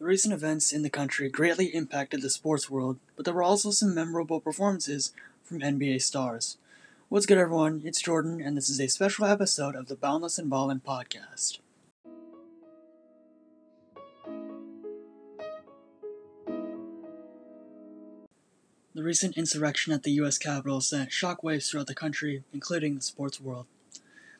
The recent events in the country greatly impacted the sports world, but there were also some memorable performances from NBA stars. What's good, everyone? It's Jordan, and this is a special episode of the Boundless and Ballin podcast. The recent insurrection at the U.S. Capitol sent shockwaves throughout the country, including the sports world.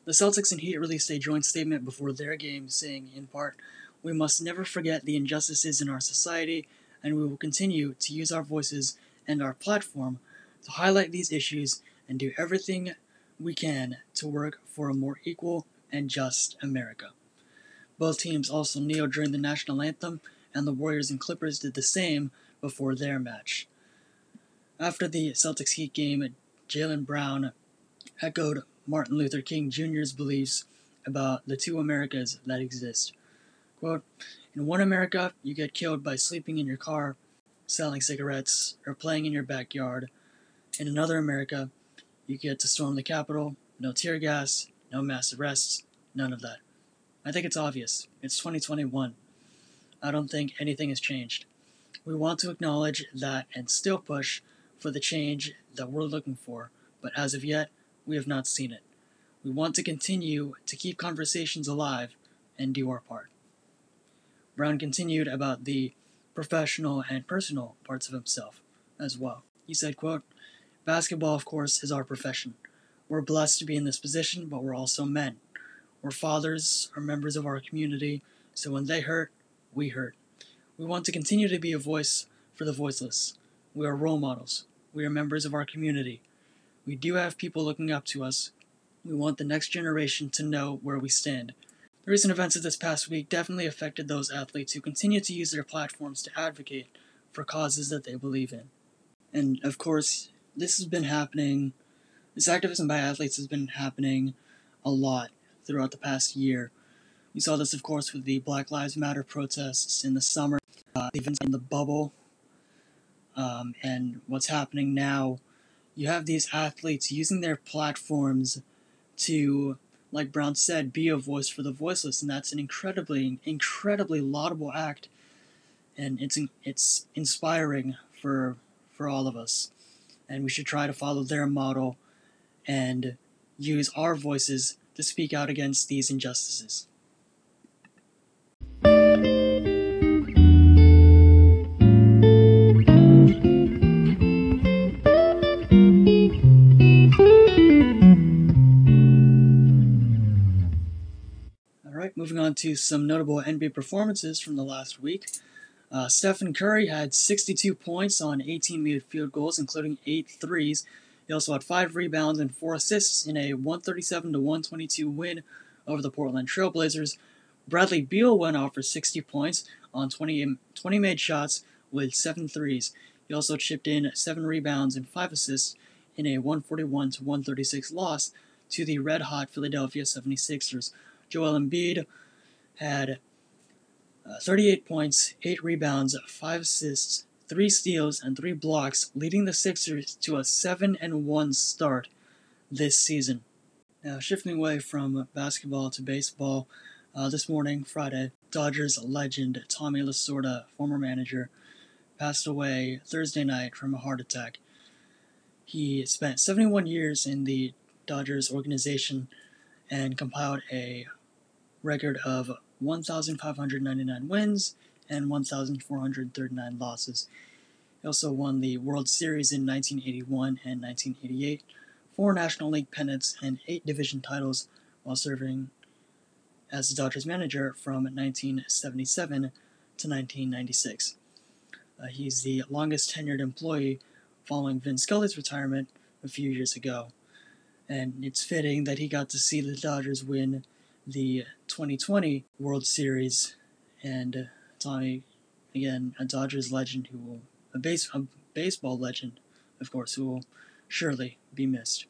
The Celtics and Heat released a joint statement before their game, saying, in part, we must never forget the injustices in our society, and we will continue to use our voices and our platform to highlight these issues and do everything we can to work for a more equal and just America. Both teams also kneeled during the national anthem, and the Warriors and Clippers did the same before their match. After the Celtics Heat game, Jaylen Brown echoed Martin Luther King Jr.'s beliefs about the two Americas that exist Quote, in one America, you get killed by sleeping in your car, selling cigarettes, or playing in your backyard. In another America, you get to storm the Capitol, no tear gas, no mass arrests, none of that. I think it's obvious. It's 2021. I don't think anything has changed. We want to acknowledge that and still push for the change that we're looking for, but as of yet, we have not seen it. We want to continue to keep conversations alive and do our part. Brown continued about the professional and personal parts of himself as well. He said, quote, Basketball, of course, is our profession. We're blessed to be in this position, but we're also men. We're fathers, are members of our community, so when they hurt, we hurt. We want to continue to be a voice for the voiceless. We are role models. We are members of our community. We do have people looking up to us. We want the next generation to know where we stand. The recent events of this past week definitely affected those athletes who continue to use their platforms to advocate for causes that they believe in. And of course, this has been happening, this activism by athletes has been happening a lot throughout the past year. We saw this, of course, with the Black Lives Matter protests in the summer, uh, events in the bubble, um, and what's happening now. You have these athletes using their platforms to like Brown said, be a voice for the voiceless, and that's an incredibly, incredibly laudable act, and it's it's inspiring for for all of us, and we should try to follow their model, and use our voices to speak out against these injustices. On to some notable NBA performances from the last week. Uh, Stephen Curry had 62 points on 18 made field goals, including eight threes. He also had 5 rebounds and 4 assists in a 137 122 win over the Portland Trailblazers. Bradley Beal went off for 60 points on 20, 20 made shots with seven threes. He also chipped in 7 rebounds and 5 assists in a 141 136 loss to the red hot Philadelphia 76ers. Joel Embiid had uh, 38 points, 8 rebounds, 5 assists, 3 steals, and 3 blocks, leading the Sixers to a 7 and 1 start this season. Now, shifting away from basketball to baseball, uh, this morning, Friday, Dodgers legend Tommy Lasorda, former manager, passed away Thursday night from a heart attack. He spent 71 years in the Dodgers organization and compiled a record of 1,599 wins and 1,439 losses. He also won the World Series in 1981 and 1988, four National League pennants, and eight division titles while serving as the Dodgers manager from 1977 to 1996. Uh, he's the longest tenured employee following Vin Scully's retirement a few years ago. And it's fitting that he got to see the Dodgers win the 2020 World Series, and uh, Tommy, again, a Dodgers legend who will a base a baseball legend, of course, who will surely be missed.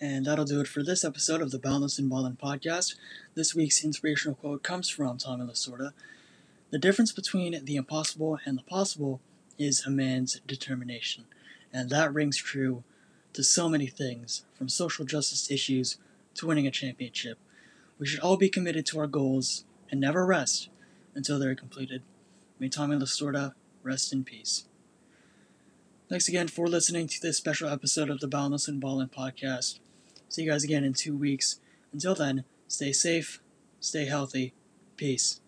And that'll do it for this episode of the Boundless and Ballin podcast. This week's inspirational quote comes from Tommy Lasorda. The difference between the impossible and the possible is a man's determination. And that rings true to so many things, from social justice issues to winning a championship. We should all be committed to our goals and never rest until they're completed. may Tommy Lasorda rest in peace. Thanks again for listening to this special episode of the Boundless and Ballin podcast. See you guys again in two weeks. Until then, stay safe, stay healthy, peace.